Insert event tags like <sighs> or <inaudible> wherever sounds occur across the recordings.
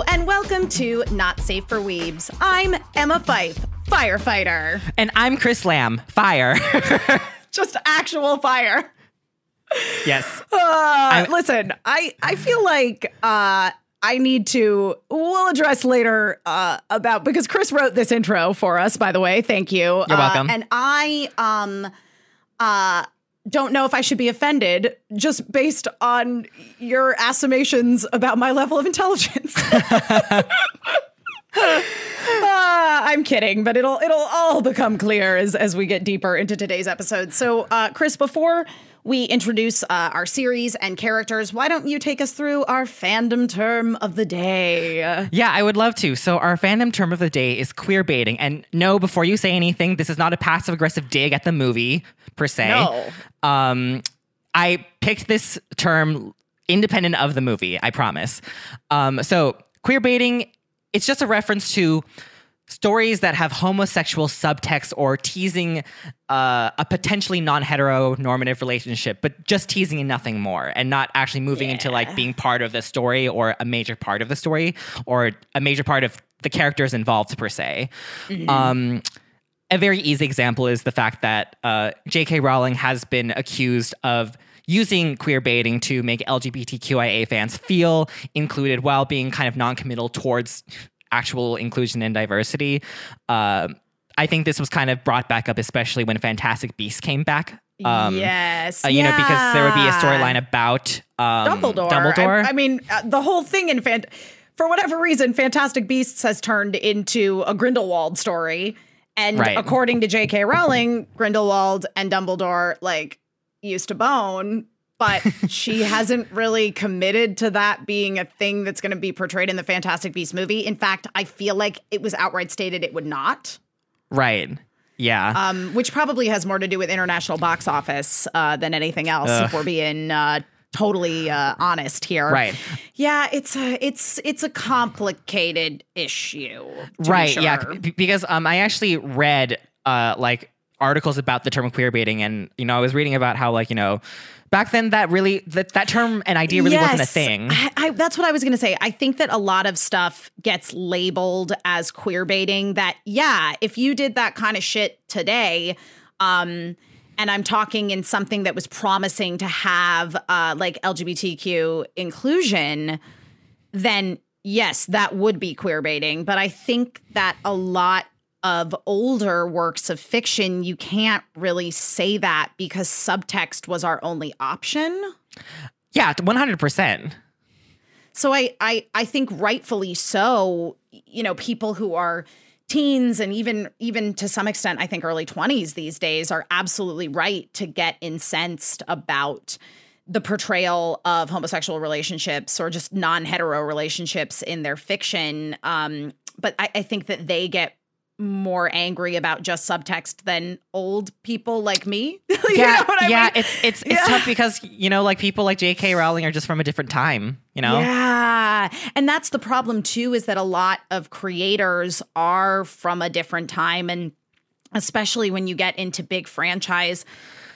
Hello, and welcome to Not Safe for Weebs. I'm Emma Fife, firefighter. And I'm Chris Lamb, fire. <laughs> Just actual fire. yes. Uh, listen, I, I feel like uh, I need to, we'll address later uh, about, because Chris wrote this intro for us, by the way. Thank you. You're welcome. and I, um, uh, don't know if I should be offended just based on your assumptions about my level of intelligence. <laughs> uh, I'm kidding, but it'll it'll all become clear as as we get deeper into today's episode. So, uh, Chris, before we introduce uh, our series and characters, why don't you take us through our fandom term of the day? Yeah, I would love to. So, our fandom term of the day is queer baiting. And no, before you say anything, this is not a passive aggressive dig at the movie per se. No. Um, I picked this term independent of the movie, I promise. Um, so, queer baiting, it's just a reference to stories that have homosexual subtext or teasing uh, a potentially non-heteronormative relationship but just teasing and nothing more and not actually moving yeah. into like being part of the story or a major part of the story or a major part of the characters involved per se mm-hmm. um, a very easy example is the fact that uh, j.k rowling has been accused of using queer baiting to make LGBTQIA fans feel included while being kind of non-committal towards actual inclusion and diversity. Uh, I think this was kind of brought back up, especially when Fantastic Beasts came back. Um, yes, uh, you yeah. know, because there would be a storyline about um, Dumbledore. Dumbledore. I, I mean, uh, the whole thing in Fan- for whatever reason, Fantastic Beasts has turned into a Grindelwald story. And right. according to J.K. Rowling, Grindelwald and Dumbledore like used to bone but <laughs> she hasn't really committed to that being a thing that's going to be portrayed in the Fantastic Beasts movie. In fact, I feel like it was outright stated it would not. Right. Yeah. Um, which probably has more to do with international box office uh, than anything else, Ugh. if we're being uh, totally uh, honest here. Right. Yeah, it's a it's it's a complicated issue. Right. Sure. Yeah. Because um, I actually read uh like articles about the term queer baiting, and you know, I was reading about how like you know back then that really that, that term and idea really yes, wasn't a thing. I, I, that's what i was going to say. I think that a lot of stuff gets labeled as queer baiting that yeah if you did that kind of shit today um and i'm talking in something that was promising to have uh like lgbtq inclusion then yes that would be queer baiting. But i think that a lot of older works of fiction, you can't really say that because subtext was our only option. Yeah, 100%. So I I I think rightfully so, you know, people who are teens and even even to some extent I think early 20s these days are absolutely right to get incensed about the portrayal of homosexual relationships or just non-hetero relationships in their fiction um, but I, I, think that they get more angry about just subtext than old people like me. <laughs> yeah, yeah, mean? it's it's it's yeah. tough because you know, like people like J.K. Rowling are just from a different time. You know, yeah, and that's the problem too. Is that a lot of creators are from a different time, and especially when you get into big franchise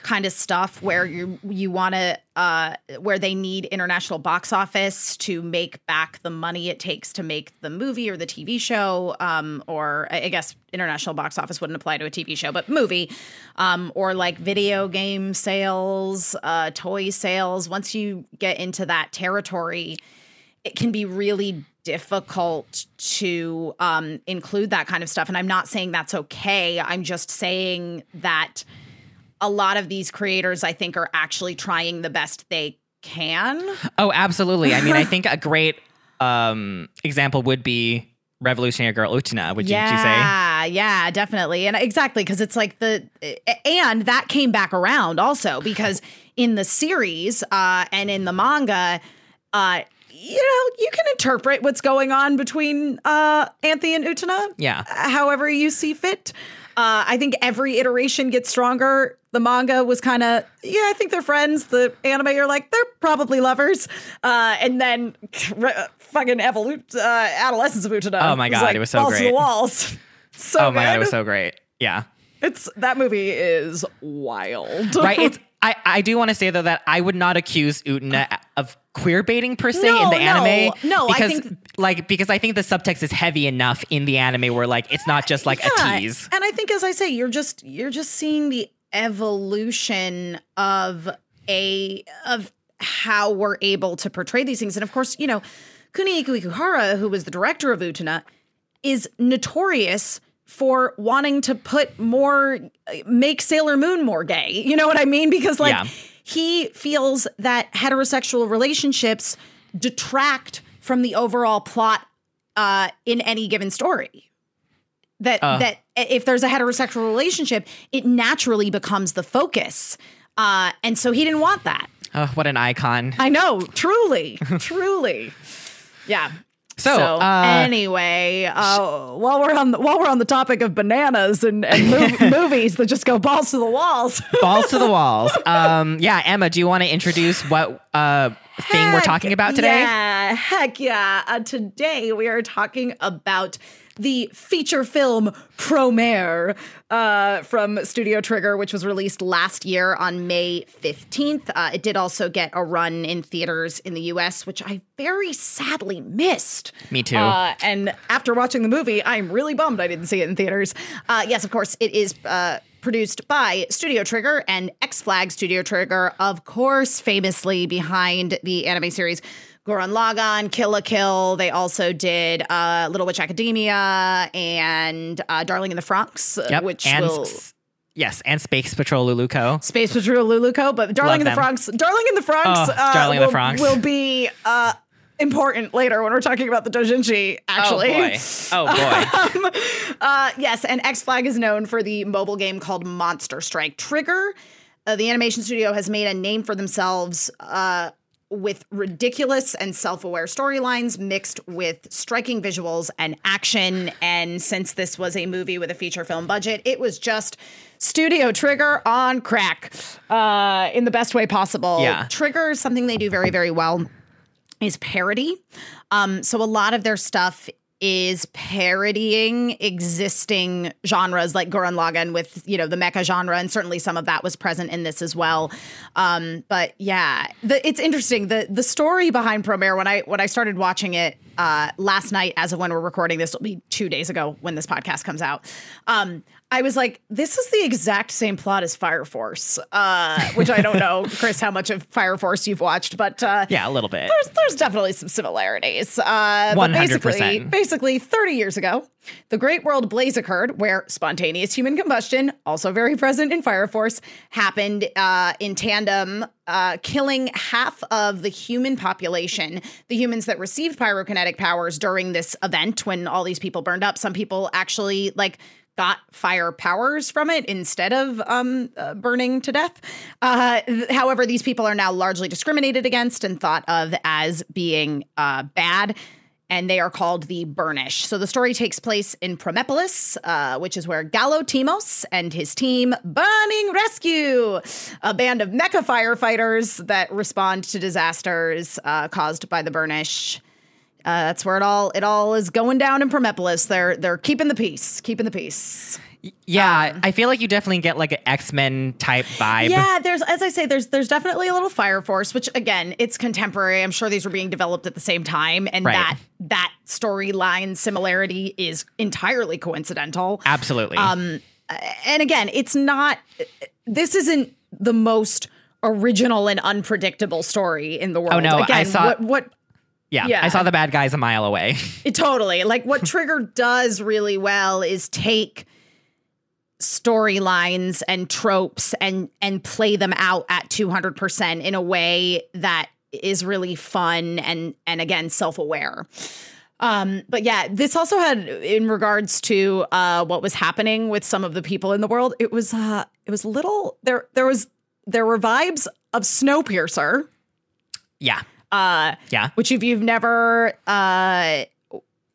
kind of stuff where you you want to uh, where they need international box office to make back the money it takes to make the movie or the TV show, um, or I guess international box office wouldn't apply to a TV show, but movie, um, or like video game sales, uh, toy sales. Once you get into that territory, it can be really difficult to um, include that kind of stuff. And I'm not saying that's okay. I'm just saying that a lot of these creators, I think, are actually trying the best they can. Oh, absolutely. I mean, I think <laughs> a great um, example would be Revolutionary Girl Utena, would yeah, you, say? Yeah, yeah, definitely. And exactly, because it's like the, and that came back around also because in the series uh, and in the manga, uh, you know, you can interpret what's going on between uh, and Utena. Yeah. However you see fit. Uh, I think every iteration gets stronger. The manga was kind of, yeah, I think they're friends. The anime, you're like, they're probably lovers. Uh, and then <laughs> re- fucking evolute, uh, adolescence of Utena. <laughs> Oh my god, like, it was so great. To the walls. So oh my good. god, it was so great. Yeah. It's that movie is wild. right. It's I, I do want to say though that I would not accuse Utena uh. of queer baiting per se No, in the anime. no, I because think- like because I think the subtext is heavy enough in the anime where like it's not just like Yeah, a tease. And I think, as I say, you're just you're just seeing the evolution of a of how we're able to portray these things. And of course, you know, Kunihiko Ikuhara, who was the director of Utena, is notorious for wanting to put more make Sailor Moon more gay. You know what I mean? Because like Yeah. he feels that heterosexual relationships detract from the overall plot uh, in any given story. That Uh. that if there's a heterosexual relationship, it naturally becomes the focus. Uh, and so he didn't want that. Oh, what an icon. I know, truly, <laughs> truly. Yeah. So, uh, anyway, uh, while we're on the, while we're on the topic of bananas and, and mov- <laughs> movies that just go balls to the walls, <laughs> balls to the walls. <laughs> Um, yeah, Emma, do you want to introduce what uh, thing we're talking about today? Yeah, heck yeah. Uh, today we are talking about the feature film Promare uh, from Studio Trigger, which was released last year on May 15th. Uh, it did also get a run in theaters in the US, which I very sadly missed. Me too. Uh, and after watching the movie, I'm really bummed I didn't see it in theaters. Uh, yes, of course, it is uh, produced by Studio Trigger and X Flag Studio Trigger, of course, famously behind the anime series. Gurren Lagann, Kill la Kill. They also did uh, Little Witch Academia and uh, Darling in the Franxx, uh, Yep. which and will yes, and Space Patrol Luluco. Space Patrol Luluco, but Darling in the them. Franxx, Darling in the Franxx, Oh, uh, Darling in the will, Franxx. will be uh, important later when we're talking about the Dojinshi. Actually, Oh boy. Oh boy. <laughs> Uh, yes, and X Flag is known for the mobile game called Monster Strike Trigger. Uh, the animation studio has made a name for themselves uh, with ridiculous and self aware storylines mixed with striking visuals and action. And since this was a movie with a feature film budget, it was just Studio Trigger on crack uh, in the best way possible. Yeah. Trigger is something they do very, very well is parody. Um, so a lot of their stuff is parodying existing genres like Gurren Lagann with you know the mecha genre, and certainly some of that was present in this as well. Um, but yeah, the, it's interesting the the story behind Promare when I when I started watching it uh, last night, as of when we're recording this, will be two days ago when this podcast comes out. Um, I was like, this is the exact same plot as Fire Force, uh, which I don't know, <laughs> Chris, how much of Fire Force you've watched, but uh, Yeah, a little bit. there's there's definitely some similarities. Uh, but 100%. Basically, basically, 30 years ago, the Great World Blaze occurred, where spontaneous human combustion, also very present in Fire Force, happened uh, in tandem, uh, killing half of the human population. The humans that received pyrokinetic powers during this event, when all these people burned up, some people actually like got fire powers from it instead of um, uh, burning to death. Uh, th- however, these people are now largely discriminated against and thought of as being uh, bad. And they are called the Burnish. So the story takes place in Promepolis, uh, which is where Gallo Thymos and his team, Burning Rescue, a band of mecha firefighters that respond to disasters uh, caused by the Burnish. Uh, that's where it all it all is going down in Promepolis. They're they're keeping the peace, keeping the peace. Yeah, I feel like you definitely get like an X Men type vibe. Yeah, there's as I say, there's there's definitely a little Fire Force, which again, it's contemporary. I'm sure these were being developed at the same time, and Right. that that storyline similarity is entirely coincidental. Absolutely. Um, and again, it's not. This isn't the most original and unpredictable story in the world. Oh, no, I again, saw- what what yeah, yeah. I saw the bad guys a mile away. <laughs> It totally. Like what <laughs> Trigger does really well is take storylines and tropes and and play them out at 200% in a way that is really fun and and again self-aware. Um but yeah, this also had in regards to uh what was happening with some of the people in the world, it was uh it was little there there was there were vibes of Snowpiercer. yeah, Uh yeah. which if you've never uh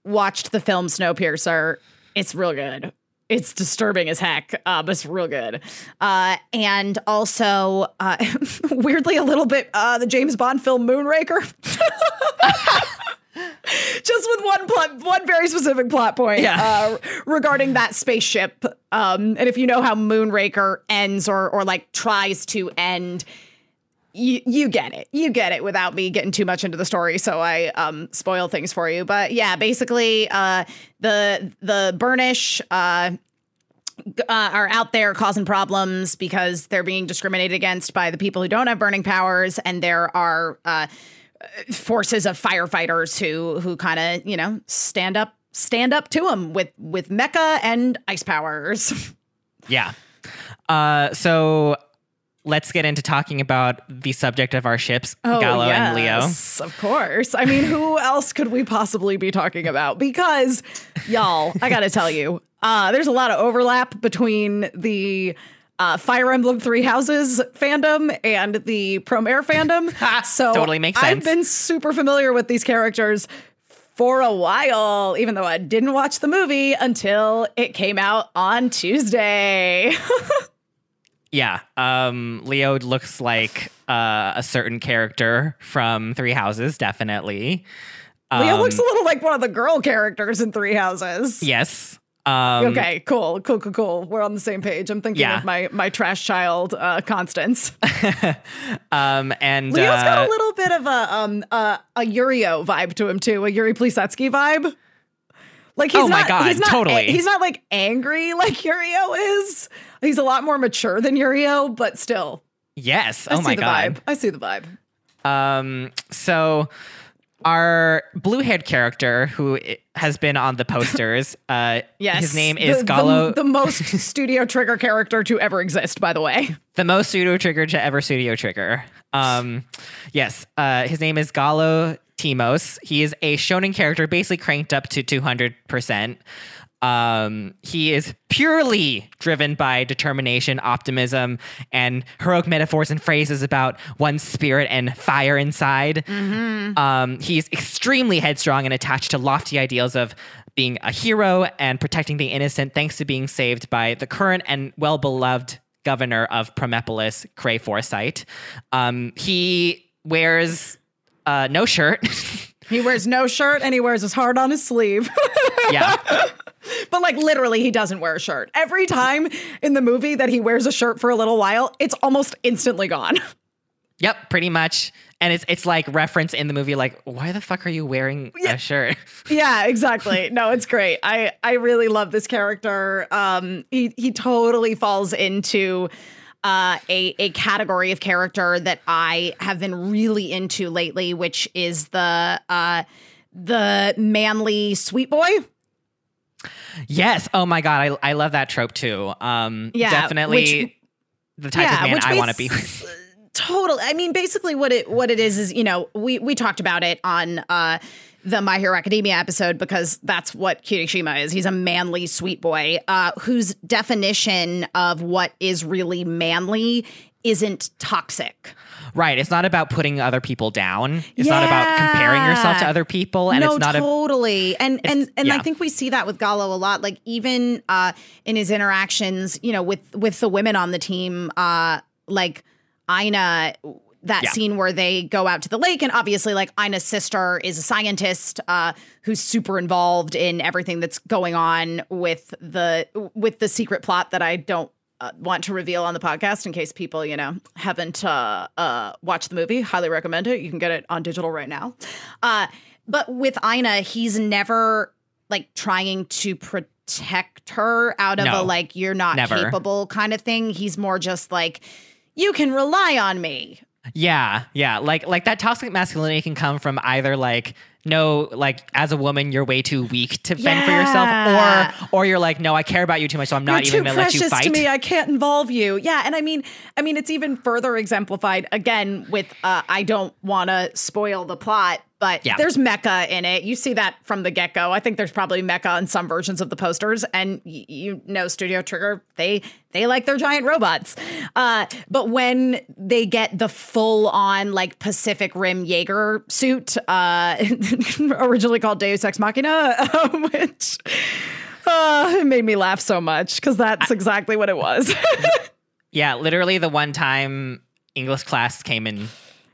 watched the film Snowpiercer, it's real good. It's disturbing as heck, uh, but it's real good. Uh, and also, uh, <laughs> weirdly, a little bit uh, the James Bond film Moonraker. <laughs> Just with one plot, one very specific plot point Yeah. uh, regarding that spaceship. Um, and if you know how Moonraker ends or or like tries to end, you you get it. You get it without me getting too much into the story, so I um spoil things for you. But yeah, basically, uh, the the Burnish uh, uh, are out there causing problems because they're being discriminated against by the people who don't have burning powers, and there are uh, forces of firefighters who who kind of you know stand up stand up to them with with mecha and ice powers. <laughs> Yeah. Uh, so let's get into talking about the subject of our ships, Gallo and Leo. Oh, yes, Of course. I mean, who else could we possibly be talking about? Because, y'all, I got to tell you, uh, there's a lot of overlap between the uh, Fire Emblem Three Houses fandom and the Promare fandom. <laughs> so Totally makes sense. I've been super familiar with these characters for a while, even though I didn't watch the movie until it came out on Tuesday. <laughs> Yeah. Um, Leo looks like uh, a certain character from Three Houses, definitely. Leo Um, looks a little like one of the girl characters in Three Houses. Yes. Um, Okay, cool, cool, cool, cool. We're on the same page. I'm thinking Yeah. of my my trash child, uh, Constance. <laughs> Um, and Leo's got uh, a little bit of a um uh, a Yurio vibe to him too, a Yuri Plisetsky vibe. Like he's Oh my not, God, he's not, totally. He's not like angry like Yurio is. He's a lot more mature than Yurio, but still, yes. I Oh see my the god. vibe. I see the vibe. Um, so our blue-haired character who has been on the posters, <laughs> uh, Yes, his name is the, Gallo, the, the most <laughs> Studio Trigger character to ever exist. By the way, <laughs> the most studio trigger to ever studio trigger. Um, yes, uh, his name is Gallo Thymos. He is a shonen character, basically cranked up to two hundred percent. Um, he is purely driven by determination, optimism, and heroic metaphors and phrases about one's spirit and fire inside. Um, he's extremely headstrong and attached to lofty ideals of being a hero and protecting the innocent, thanks to being saved by the current and well beloved governor of Promepolis, Kray Foresight. Um, he wears uh, no shirt. <laughs> he wears no shirt and he wears his heart on his sleeve. <laughs> yeah. <laughs> But like literally, he doesn't wear a shirt. Every time in the movie that he wears a shirt for a little while, it's almost instantly gone. Yep, pretty much. And it's it's like reference in the movie, like, why the fuck are you wearing a shirt? yeah, exactly. No, it's great. I I really love this character. Um, he he totally falls into uh, a a category of character that I have been really into lately, which is the uh the manly sweet boy. yes. Oh my god, I I love that trope too. Um Yeah, definitely which- the type of man I want to be. <laughs> Totally. I mean, basically, what it what it is is you know we we talked about it on uh, the My Hero Academia episode because that's what Kirishima is. He's a manly sweet boy uh, whose definition of what is really manly isn't toxic. Right. It's not about putting other people down. It's not about comparing yourself to other people. And no, it's not a totally. and and and I think we see that with Gallo a lot. Like even uh, in his interactions, you know, with with the women on the team, uh, like Ina. That Yeah. scene where they go out to the lake, and obviously, like Ina's sister is a scientist uh, who's super involved in everything that's going on with the with the secret plot that I don't uh, want to reveal on the podcast in case people, you know, haven't uh, uh, watched the movie. Highly recommend it. You can get it on digital right now. Uh, but with Ina, he's never like trying to protect her out of No. a like you're not Never. capable kind of thing. He's more just like you can rely on me. Yeah, yeah. Like like that toxic masculinity can come from either like no, like as a woman you're way too weak to fend for yourself, or or you're like no, I care about you too much, so I'm not You're even too gonna let you fight. to me. I can't involve you. Yeah, and I mean, I mean, it's even further exemplified again with. Uh, I don't want to spoil the plot, but Yeah. there's mecha in it. You see that from the get go. I think there's probably mecha in some versions of the posters, and y- you know, Studio Trigger they they like their giant robots. Uh, but when they get the full on like Pacific Rim Jaeger suit, uh, <laughs> originally called Deus Ex Machina, <laughs> which. Uh, it made me laugh so much because that's exactly what it was. <laughs> yeah, literally the one time English class came in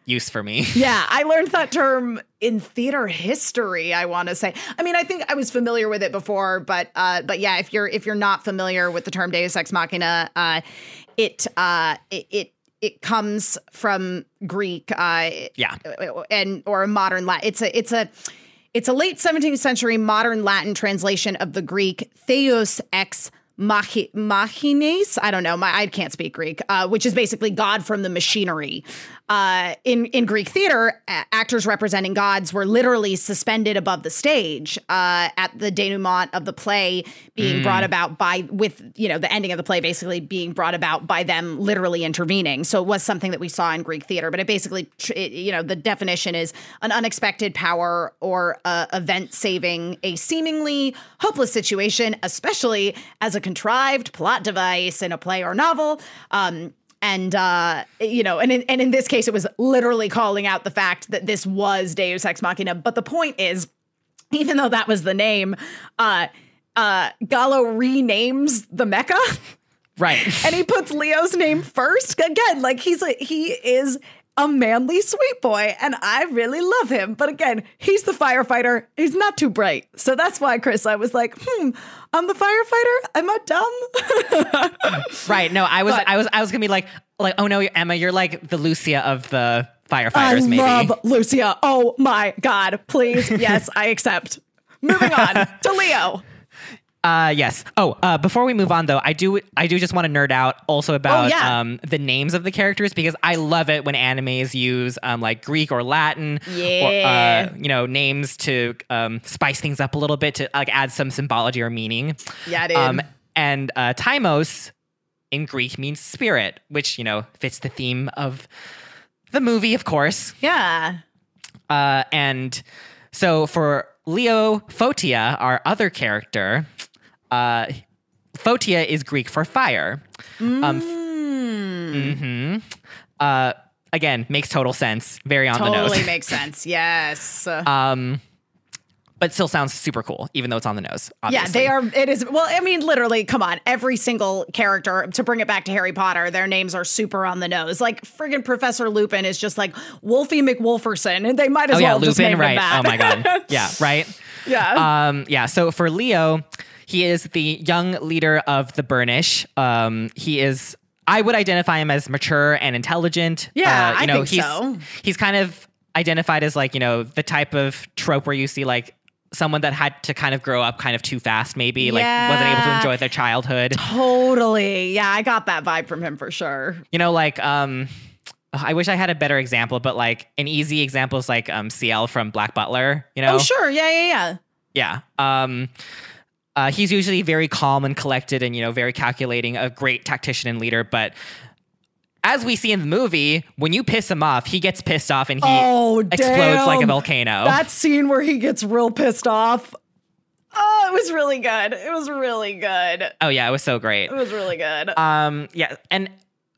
use for me. <laughs> yeah, I learned that term in theater history. I want to say. I mean, I think I was familiar with it before, but uh, but yeah, if you're if you're not familiar with the term Deus Ex Machina, uh, it uh, it. it it comes from Greek, uh, Yeah. and or a modern Latin. It's a it's a it's a late 17th century modern Latin translation of the Greek theos ex machi- machines. I don't know. My I can't speak Greek, uh, which is basically God from the machinery. Uh, in in Greek theater, a- actors representing gods were literally suspended above the stage uh, at the denouement of the play being brought about by with you know the ending of the play basically being brought about by them literally intervening. So it was something that we saw in Greek theater, but it basically tr- it, you know the definition is an unexpected power or uh, event saving a seemingly hopeless situation, especially as a contrived plot device in a play or novel. Um, and uh, you know, and in, and in this case, it was literally calling out the fact that this was Deus Ex Machina. But the point is, even though that was the name, uh, uh, Gallo renames the mecha. Right. <laughs> and he puts Leo's name first. Again, like he's a he is a manly sweet boy, and I really love him. But again, he's the firefighter. He's not too bright, so that's why Chris. I was like, hmm, I'm the firefighter. I'm I dumb? <laughs> right. No, I was But- I was I was gonna be like like, oh no, Emma, you're like the Lucia of the I firefighters, maybe. love Lucia. Oh my god, please, yes, I accept. Moving on to Leo. Uh, yes. Oh, uh, before we move on though, I do I do just want to nerd out also about Oh, yeah. um, the names of the characters because I love it when animes use um, like Greek or Latin Yeah. or uh, you know names to um, spice things up a little bit to like add some symbology or meaning. Yeah, dude. Um, and uh, Thymos in Greek means spirit, which you know fits the theme of the movie, of course. yeah. Uh, and so for Leo Fotia, our other character, uh, Photia is Greek for fire. Um, mhm. Uh, again, makes total sense. Very on the nose. Totally makes sense. <laughs> Yes. um, but still sounds super cool, even though it's on the nose. Yeah, they are. It is. Well, I mean, literally, come on. Every single character, to bring it back to Harry Potter, their names are super on the nose. Like, friggin' Professor Lupin is just like Wolfie McWolferson, and they might as Oh yeah, well just Lupin, name right? him that. Oh my god, <laughs> yeah, right. yeah. Um, yeah. So for Leo, he is the young leader of the Burnish. Um, he is. I would identify him as mature and intelligent. Yeah, uh, you I know, think he's, so. He's kind of identified as like you know the type of trope where you see like someone that had to kind of grow up kind of too fast, maybe like wasn't able to enjoy their childhood. totally. Yeah, I got that vibe from him for sure. You know, like um. I wish I had a better example, but like an easy example is like um Ciel from Black Butler, you know? Oh, sure. Yeah, yeah, yeah. Yeah. Um, uh, he's usually very calm and collected and, you know, very calculating, a great tactician and leader. But as we see in the movie, when you piss him off, he gets pissed off and he Oh, explodes like a volcano. That scene where he gets real pissed off. Oh, it was really good. It was really good. Oh, yeah, it was so great. It was really good. Um, yeah. And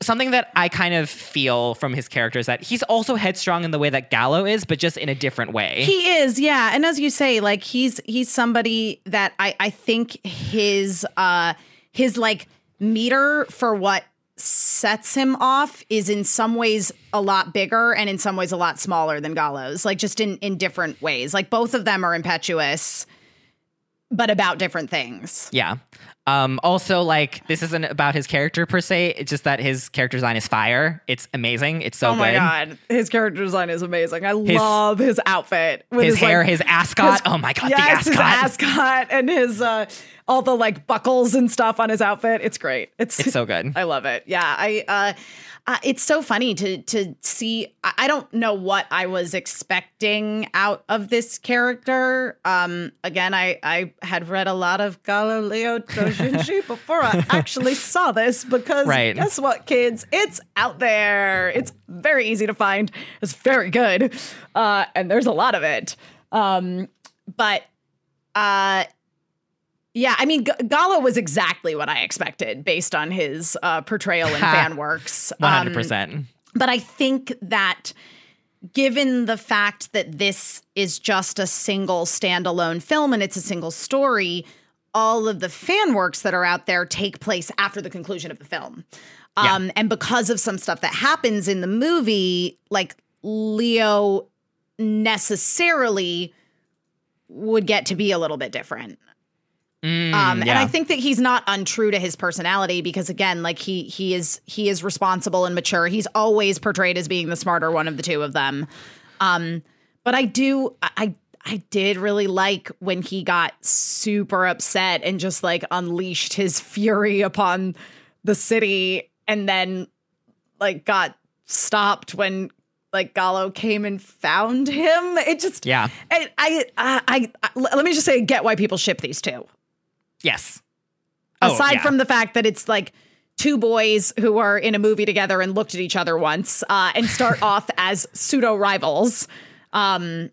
something that I kind of feel from his character is that he's also headstrong in the way that Gallo is, but just in a different way. He is, yeah. And as you say, like he's he's somebody that I I think his uh his like meter for what sets him off is in some ways a lot bigger and in some ways a lot smaller than Gallo's. Like just in in different ways. Like both of them are impetuous but about different things. yeah. Um, also, like, this isn't about his character per se. It's just that his character design is fire. It's amazing. It's so good. oh my good. god, his character design is amazing. I love his outfit with his hair, like, his ascot. his- oh my god, yes, the his ascot. ascot and his uh all the like buckles and stuff on his outfit. It's great. It's It's so good. I love it. Yeah, I uh, uh it's so funny to to see I don't know what I was expecting out of this character. Um again, I I had read a lot of Gallo Leo Dojinshi <laughs> before I actually saw this because Right. guess what kids, it's out there. It's very easy to find. It's very good. Uh and there's a lot of it. Um but uh yeah, I mean, G- Gallo was exactly what I expected based on his uh, portrayal in <laughs> fan works. Um, hundred percent. But I think that given the fact that this is just a single standalone film and it's a single story, all of the fan works that are out there take place after the conclusion of the film. Yeah. Um, and because of some stuff that happens in the movie, like Leo necessarily would get to be a little bit different. Mm, Um, and. I think that he's not untrue to his personality because again, like he he is he is responsible and mature. He's always portrayed as being the smarter one of the two of them. Um, but I do I I did really like when he got super upset and just like unleashed his fury upon the city and then like got stopped when like Gallo came and found him. It just yeah. I I, I, I let me just say get why people ship these two Yes. Oh, aside yeah. from the fact that it's like two boys who are in a movie together and looked at each other once uh, and start <laughs> off as pseudo rivals um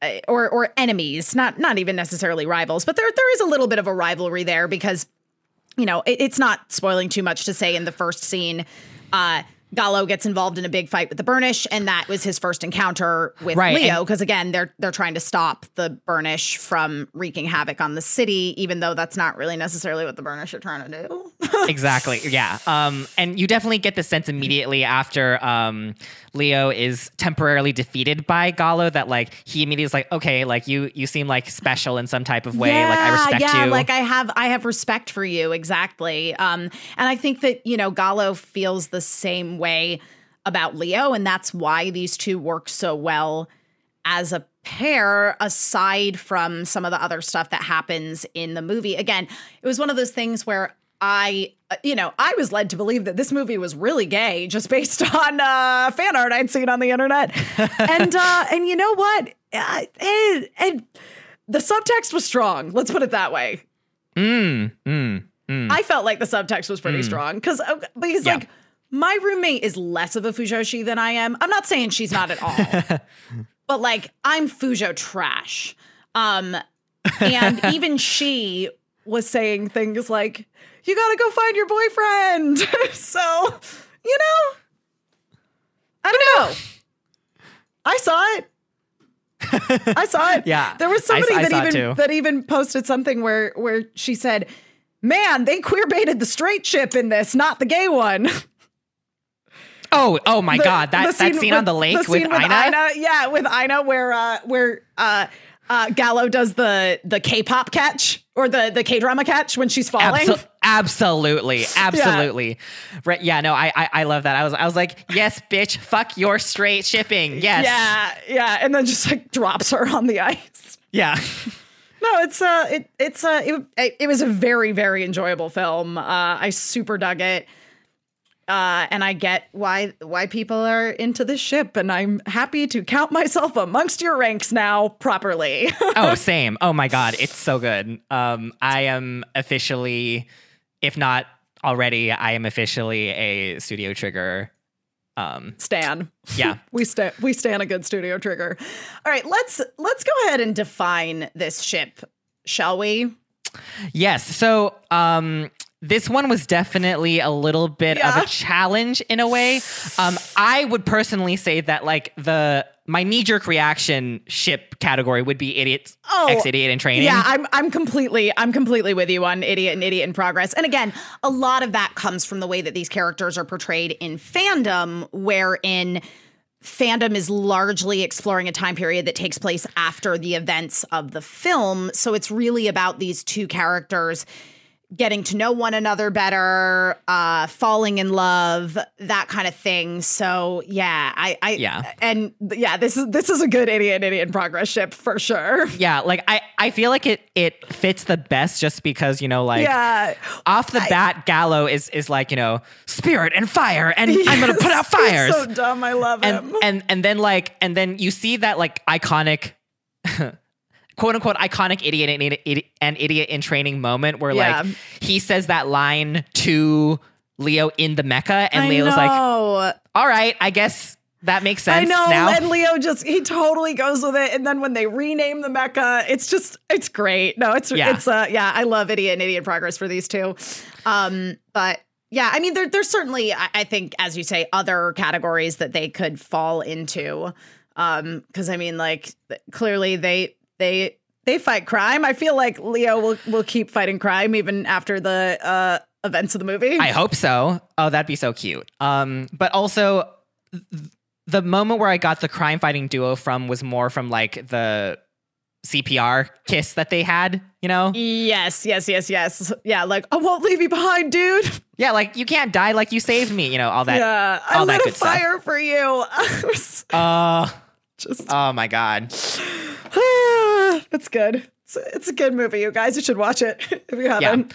uh, or or enemies not not even necessarily rivals but there there is a little bit of a rivalry there because you know it, it's not spoiling too much to say in the first scene uh Gallo gets involved in a big fight with the Burnish, and that was his first encounter with Right, Leo. Because again, they're they're trying to stop the Burnish from wreaking havoc on the city, even though that's not really necessarily what the Burnish are trying to do. <laughs> exactly. Yeah. Um, and you definitely get the sense immediately after um, Leo is temporarily defeated by Gallo that like he immediately is like, okay, like you you seem like special in some type of way. like I respect yeah, you. like I have I have respect for you exactly. Um, and I think that you know Gallo feels the same way about Leo, and that's why these two work so well as a pair. Aside from some of the other stuff that happens in the movie, again, it was one of those things where. I, uh, you know, I was led to believe that this movie was really gay just based <laughs> on uh, fan art I'd seen on the internet, <laughs> and uh, and you know what, uh, and, and the subtext was strong. Let's put it that way. mm, mm, mm. I felt like the subtext was pretty strong because because Yeah. like my roommate is less of a Fujoshi than I am. I'm not saying she's not at all, <laughs> but like I'm Fujo trash. Um, and <laughs> even she was saying things like, "You got to go find your boyfriend." <laughs> so you know, I don't know. I saw it. I saw it. Yeah, There was somebody I that even that even posted something where where she said, "Man, they queer baited the straight ship in this, not the gay one." Oh, oh my The- God. That, that scene on the lake with, scene Ina. yeah, with Ina, where uh, where uh, uh, Gallo does the the K-pop catch or the the K-drama catch when she's falling. Abso- absolutely, <laughs> absolutely. Right? Yeah. No, I, I, I love that. I was, I was like, yes, bitch, fuck your straight shipping. Yes. Yeah, yeah, and then just like drops her on the ice. Yeah. <laughs> No, it's uh, it it's uh, it, it was a very very enjoyable film. Uh, I super dug it. Uh, and I get why why people are into this ship, and I'm happy to count <laughs> myself amongst your ranks now properly. <laughs> oh, same. Oh my god, it's so good. Um, I am officially, if not already, I am officially a Studio Trigger. Um, Stan. yeah. <laughs> we stand we stand a good studio trigger. All right, let's let's go ahead and define this ship, shall we? Yes. So, um, this one was definitely a little bit of a challenge in a way. Um, I would personally say that like the my knee jerk reaction ship category would be idiots, Oh, ex idiot in training. Yeah, I'm I'm completely I'm completely with you on idiot and idiot in progress. And again, a lot of that comes from the way that these characters are portrayed in fandom, wherein fandom is largely exploring a time period that takes place after the events of the film. So it's really about these two characters getting to know one another better, uh, falling in love, that kind of thing. So yeah, I, I Yeah. and yeah, this is this is a good idiot idiot progress ship for sure. Yeah, like I, I feel like it it fits the best just because you know like yeah, off the bat Gallo is is like you know spirit and fire and <laughs> I'm gonna put out Yes, he's fires so dumb. I love and him. and and then like and then you see that like iconic <laughs> quote unquote iconic idiot and idiot, and idiot in training moment where Yeah. like he says that line to Leo in the mecha, and I Leo's like know. all right I guess that makes sense. I know, now and Leo just he totally goes with it. And then when they rename the mecha, it's just it's great. No, it's Yeah. it's uh yeah, I love idiot and idiot progress for these two. Um, but yeah, I mean there there's certainly I, I think as you say other categories that they could fall into. Um, because I mean like clearly they they they fight crime. I feel like Leo will will keep fighting crime even after the uh events of the movie. I hope so. Oh, that'd be so cute. Um, but also th- the moment where I got the crime fighting duo from was more from like the CPR kiss that they had, you know? Yes, yes, yes, yes. Yeah, like I won't leave you behind, dude. Yeah, like you can't die like you saved me, you know, all that. yeah, I all that lit a good stuff. fire for you. <laughs> Uh, Just oh my god. <sighs> it's good. It's, it's a good movie, you guys. You should watch it <laughs> if you haven't.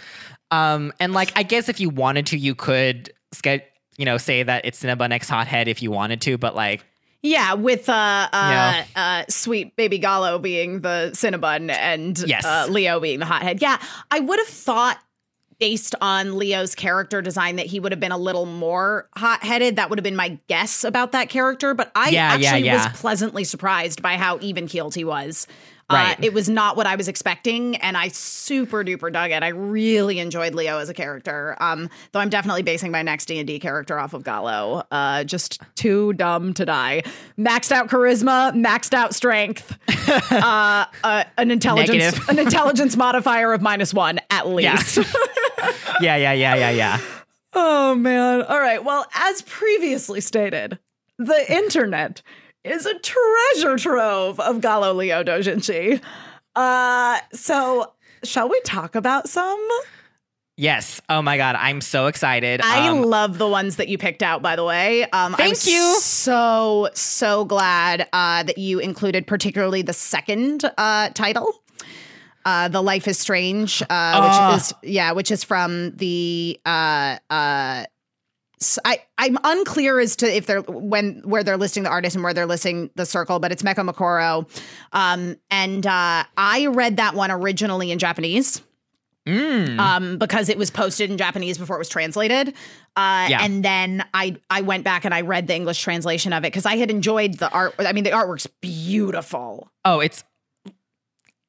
Um, and like I guess if you wanted to, you could get you know say that it's Cinnabon X Hothead if you wanted to, but like Yeah, with uh, uh, Yeah. uh, sweet baby Gallo being the Cinnabon and Yes. uh, Leo being the hothead. Yeah, I would have thought based on Leo's character design that he would have been a little more hot-headed. That would have been my guess about that character, but I Yeah, yeah, actually yeah. was pleasantly surprised by how even-keeled he was. Right. Uh, it was not what I was expecting, and I super duper dug it. I really enjoyed Leo as a character. Um, though I'm definitely basing my next D and D character off of Gallo. Uh, just too dumb to die. Maxed out charisma, maxed out strength, <laughs> uh, uh, an intelligence an intelligence modifier of minus one at least. yeah, <laughs> yeah, yeah, yeah, yeah. Yeah. Oh man. All right. Well, as previously stated, the internet is a treasure trove of Gallo Leo Dojinshi. Uh so shall we talk about some? Yes. Oh my god, I'm so excited. I Um, love the ones that you picked out, by the way. Um, Thank you. So so glad uh, that you included particularly the second uh, title, uh, "The Life is Strange," uh, Ah. which is yeah, which is from the. Uh, uh, I I'm unclear as to if they're when where they're listing the artist and where they're listing the circle, but it's Meko Makoro, um, and uh, I read that one originally in Japanese mm, um, because it was posted in Japanese before it was translated. Uh, Yeah. And then I I went back and I read the English translation of it because I had enjoyed the art. I mean, the artwork's beautiful. oh, it's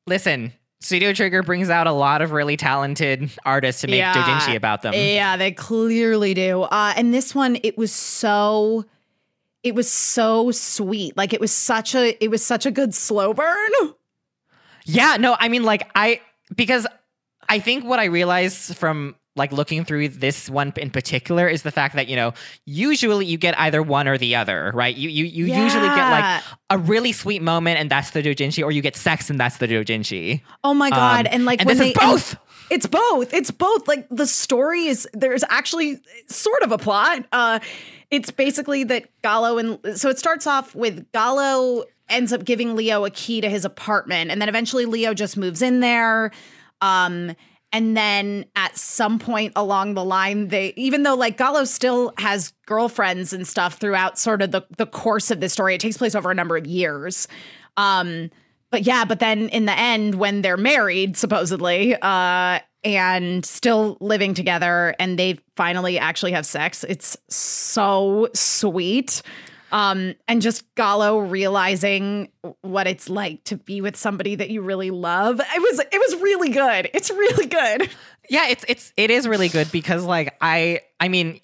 listen. Studio Trigger brings out a lot of really talented artists to make Yeah. doujinshi about them. Yeah, they clearly do. Uh, and this one, it was so. It was so sweet. Like it was such a it was such a good slow burn. Yeah, no, I mean like I because I think what I realized from like looking through this one in particular is the fact that you know usually you get either one or the other, right? You you you usually get like a really sweet moment and that's the doujinshi, or you get sex and that's the doujinshi. Oh my god! Um, and like and when this they is both. it's both. It's both. Like the story is there's actually sort of a plot. Uh, it's basically that Gallo and so it starts off with Gallo ends up giving Leo a key to his apartment, and then eventually Leo just moves in there. Um, and then at some point along the line, they even though like Gallo still has girlfriends and stuff throughout sort of the the course of the story, it takes place over a number of years. Um, but yeah, but then in the end, when they're married, supposedly, uh, and still living together, and they finally actually have sex, it's so sweet. Um, and just Gallo realizing what it's like to be with somebody that you really love. It was it was really good. It's really good. Yeah, it's it's it is really good because like I I mean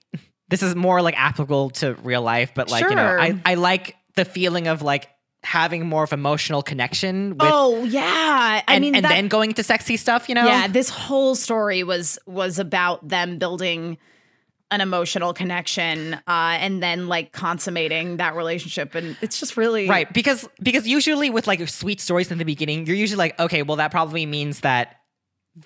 this is more like applicable to real life, but like you know I I like the feeling of like having more of emotional connection with oh yeah, I and, mean, and that- then going to sexy stuff, you know? yeah, this whole story was was about them building an emotional connection uh, and then like consummating that relationship, and it's just really Right, because because usually with like sweet stories in the beginning, you're usually like, okay, well that probably means that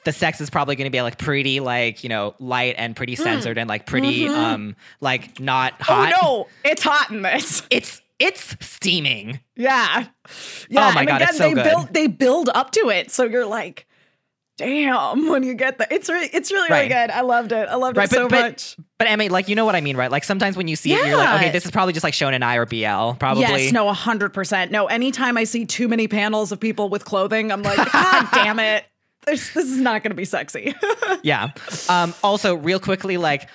the sex is probably going to be like pretty like you know light and pretty censored and like pretty um like not. Mm-hmm. Oh hot. no, it's hot in this. It's it's steaming. Yeah. Yeah. Oh my and God, again, it's so they good. build they build up to it. So you're like, damn, <laughs> when you get that. It's really it's really, really good. I loved it. I loved Right, it so but, but much. but Emma, like you know what I mean, right? Like sometimes when you see it, you're like, okay, this is probably just like Shonen Ai or BL, probably. Yes, no, hundred percent. No, anytime I see too many panels of people with clothing, I'm like, <laughs> God damn it. This, this is not gonna be sexy. <laughs> Yeah. Um, also, real quickly, like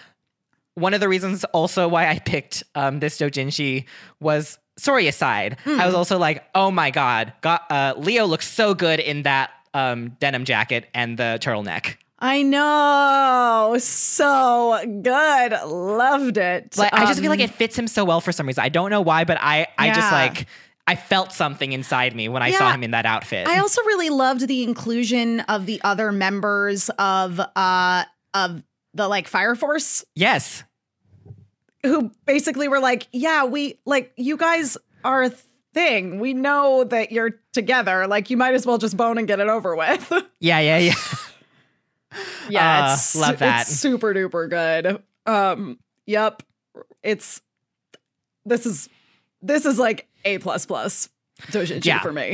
one of the reasons also why I picked um, this dojinshi was sorry aside. Hmm. I was also like, oh my god, God, uh, Leo looks so good in that um, denim jacket and the turtleneck. I know. So good. Loved it. Like I just feel like Um, it fits him so well for some reason. I don't know why, but I I just like I felt something inside me when I saw him in that outfit. I also really loved the inclusion of the other members of uh of the like fire force yes. who basically were like, yeah, we like you guys are th- thing. We know that you're together. Like you might as well just bone and get it over with. <laughs> Yeah, yeah, yeah. yeah, Uh, it's love that. It's super duper good. Um, yep. It's this is this is like A plus plus Dojinshi Yeah. for me.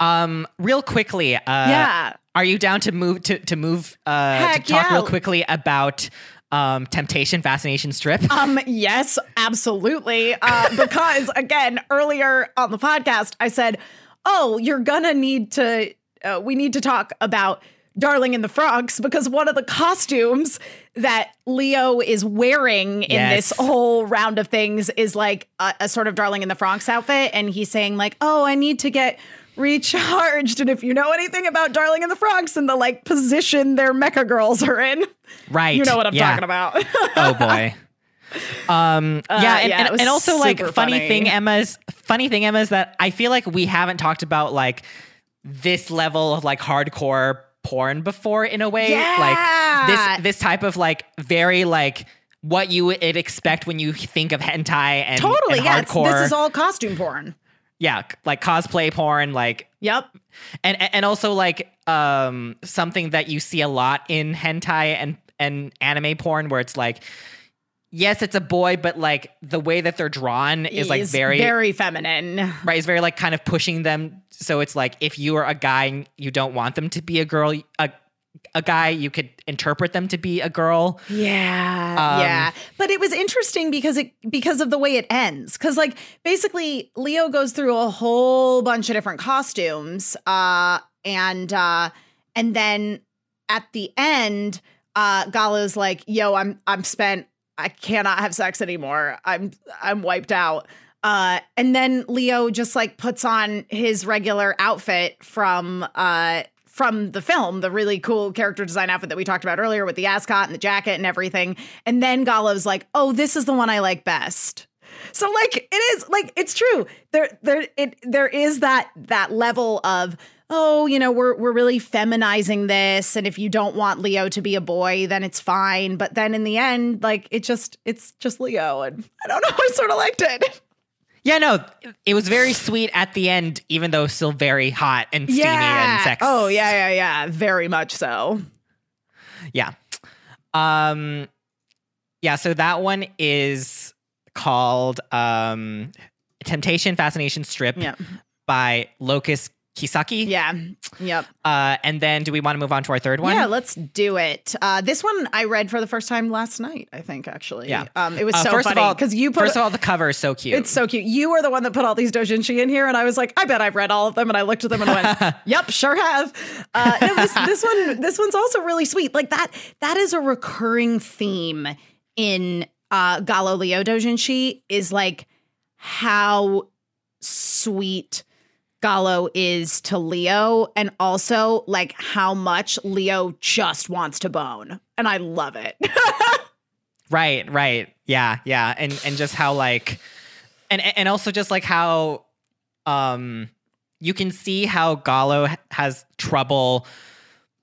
Um, real quickly, uh, yeah. are you down to move to to move uh Heck to talk yeah. real quickly about um Temptation Fascination Strip? <laughs> Um, yes, absolutely. Uh, because <laughs> again, earlier on the podcast, I said, "Oh, you're gonna need to. Uh, we need to talk about." Darling in the Franxx, because one of the costumes that Leo is wearing in Yes. this whole round of things is like a, a sort of Darling in the Franxx outfit. And he's saying, like, oh, I need to get recharged. And if you know anything about Darling in the Franxx and the like position their mecha girls are in, right. you know what I'm yeah. talking about. <laughs> oh boy. Um Uh, yeah, and, yeah, and, and also like funny, funny. thing Emma's funny thing Emma is that I feel like we haven't talked about like this level of like hardcore porn before in a way. Yeah. Like this this type of like very like what you would expect when you think of hentai and, totally. and Yeah. hardcore. This is all costume porn. Yeah, like cosplay porn, like Yep. and and also like um something that you see a lot in hentai and and anime porn where it's like yes it's a boy but like the way that they're drawn is like very very feminine. right is very like kind of pushing them so it's like if you are a guy and you don't want them to be a girl a a guy you could interpret them to be a girl Yeah, Um, yeah. But it was interesting because it because of the way it ends. Because like basically Leo goes through a whole bunch of different costumes, uh, and uh, and then at the end, uh, Gallo's like, "Yo, I'm I'm spent. I cannot have sex anymore. I'm I'm wiped out." Uh, and then Leo just like puts on his regular outfit from uh from the film, the really cool character design outfit that we talked about earlier with the ascot and the jacket and everything. And then Gallo's like, "Oh, this is the one I like best." So like it is like it's true. There there it there is that that level of oh, you know, we're we're really feminizing this and if you don't want Leo to be a boy, then it's fine, but then in the end like it just it's just Leo and I don't know, <laughs> I sort of liked it. Yeah no it was very sweet at the end even though still very hot and steamy and sex Oh, yeah, yeah, yeah, very much so. Yeah. Um yeah, so that one is called um Temptation Fascination Strip Yeah. by Locust Kisaki. Yeah. Yep. Uh and then do we want to move on to our third one? Yeah, let's do it. Uh, this one I read for the first time last night. I think actually. Yeah. Um, it was Uh, so first funny of all, because you put. First of all, the cover is so cute. it's so cute. You were the one that put all these dojinshi in here, and I was like, I bet I've read all of them. And I looked at them and went, <laughs> Yep, sure have. Uh, no, this, this one, this one's also really sweet. Like that, that is a recurring theme in uh, Gallo Leo dojinshi. Is like how sweet Gallo is to Leo and also like how much Leo just wants to bone. And I love it. <laughs> Right, right. Yeah, yeah. And and just how like and and also just like how um you can see how Gallo has trouble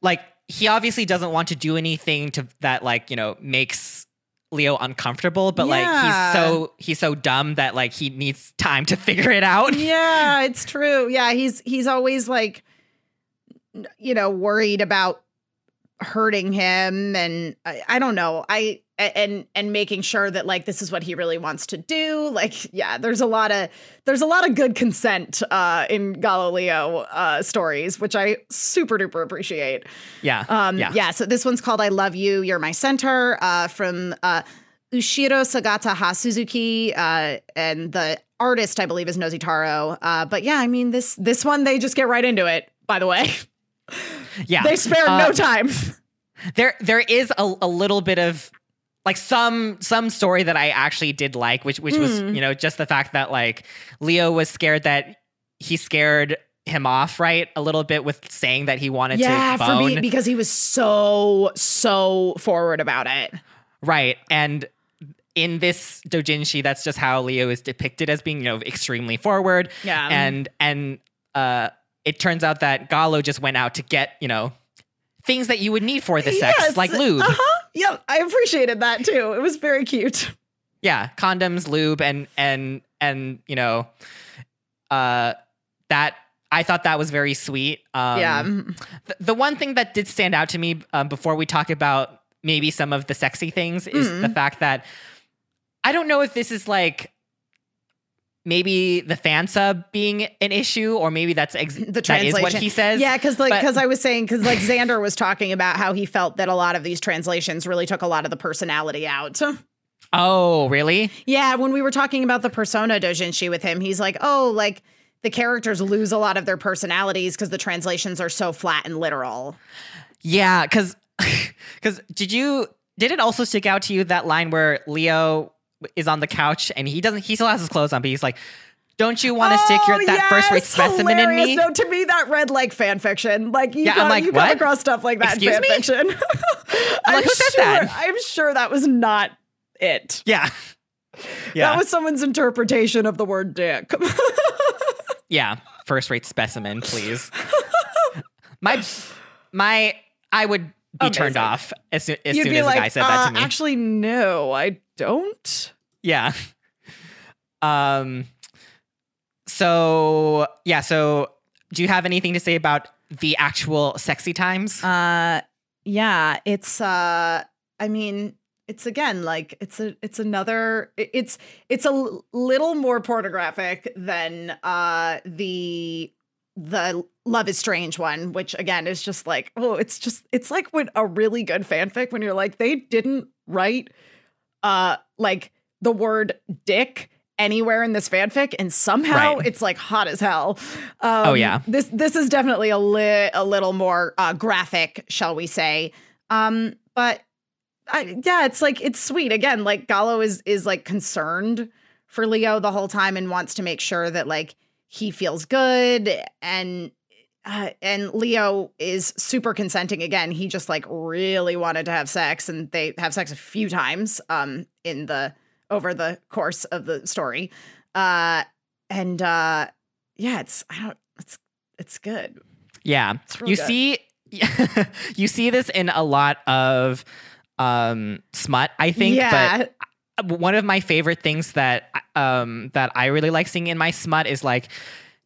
like he obviously doesn't want to do anything to that like, you know, makes Leo uncomfortable, but like he's so he's so dumb that like he needs time to <laughs> figure it out. <laughs> yeah, it's true. Yeah, he's he's always like you know, worried about hurting him and I, I don't know. I and and making sure that like this is what he really wants to do. Like yeah, there's a lot of there's a lot of good consent uh in Gallo Leo uh stories, which I super duper appreciate. Yeah. Um, yeah. yeah. So this one's called "I Love You, You're My Center" uh, from uh, Ushiro Sagata Ha Suzuki, uh, and the artist I believe is Nozitaro. Uh, but yeah, I mean this this one they just get right into it. By the way, Yeah. <laughs> they spare Uh, no time. there there is a, a little bit of like some some story that I actually did like, which which was Hmm. you know just the fact that like Leo was scared that he scared him off right a little bit with saying that he wanted to. yeah, to for me because he was so so forward about it. right and in this dojinshi that's just how Leo is depicted as being you know extremely forward Yeah, and and uh it turns out that Gallo just went out to get you know things that you would need for the sex Yes, like lube Uh-huh. Yep, I appreciated that too. It was very cute. yeah condoms lube and and and you know uh, that I thought that was very sweet. Um, yeah. th- the one thing that did stand out to me um, before we talk about maybe some of the sexy things is Mm. the fact that I don't know if this is like maybe the fan sub being an issue or maybe that's ex- <laughs> The translation. that is what he says. Yeah, because like because I was saying because like Xander was talking about how he felt that a lot of these translations really took a lot of the personality out. <laughs> Oh, really? Yeah, when we were talking about the persona dojinshi with him, he's like, oh, like the characters lose a lot of their personalities because the translations are so flat and literal. Yeah, because because <laughs> did you did it also stick out to you that line where Leo is on the couch and he doesn't he still has his clothes on, but he's like, "Don't you want to stick your Oh, that first rate yes, specimen in me?" No, to me that read like fan fiction. Like you, Yeah, got, like, you come across stuff like that Excuse in me? fiction. <laughs> <laughs> I'm, like, who says sure, that? I'm sure that was not it. Yeah, <laughs> yeah, That was someone's interpretation of the word dick. yeah. First rate specimen, please. my my I would be turned off as, soo- as soon as like, a guy said that uh, to me. actually, no, I don't. Yeah. Um so yeah, so do you have anything to say about the actual sexy times? Uh yeah, it's uh I mean, it's again like it's a it's another it's it's a little more pornographic than uh the the Love is Strange one, which again is just like, oh, it's just it's like when a really good fanfic when you're like they didn't write uh like the word dick anywhere in this fanfic and somehow Right. it's like hot as hell. Um, Oh, yeah. This this is definitely a li- a little more uh graphic, shall we say. Um but I, yeah, it's like it's sweet. Again, like Gallo is is like concerned for Leo the whole time and wants to make sure that like he feels good and uh, and Leo is super consenting again. He just like really wanted to have sex and they have sex a few times um in the over the course of the story. Uh and uh yeah, it's I don't it's it's good. Yeah. It's you good. see <laughs> you see this in a lot of um smut, I think, yeah. but one of my favorite things that um that I really like seeing in my smut is like,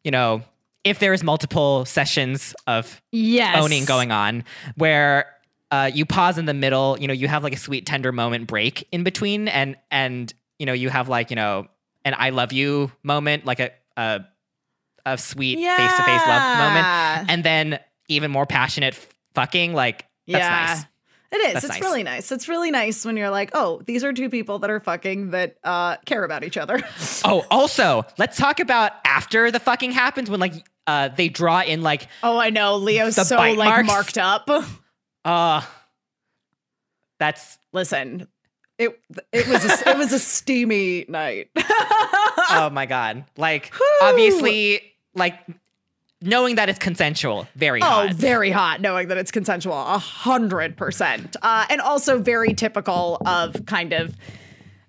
you know, if there is multiple sessions of yes. owning going on where uh, you pause in the middle, you know, you have like a sweet tender moment break in between and and you know, you have like, you know, an I love you moment, like a a, a sweet face to face love moment and then even more passionate f- fucking like that's yeah. nice. It is. That's it's nice. really nice. It's really nice when you're like, oh, these are two people that are fucking that uh, care about each other. <laughs> Oh, also, let's talk about after the fucking happens when like uh they draw in like oh, I know. Leo's so bite like marks. marked up. <laughs> uh that's Listen, it it was a, it was a steamy night. <laughs> oh my god. Like Whew. obviously like knowing that it's consensual, very Oh, hot. very hot, knowing that it's consensual, a hundred percent, uh, and also very typical of kind of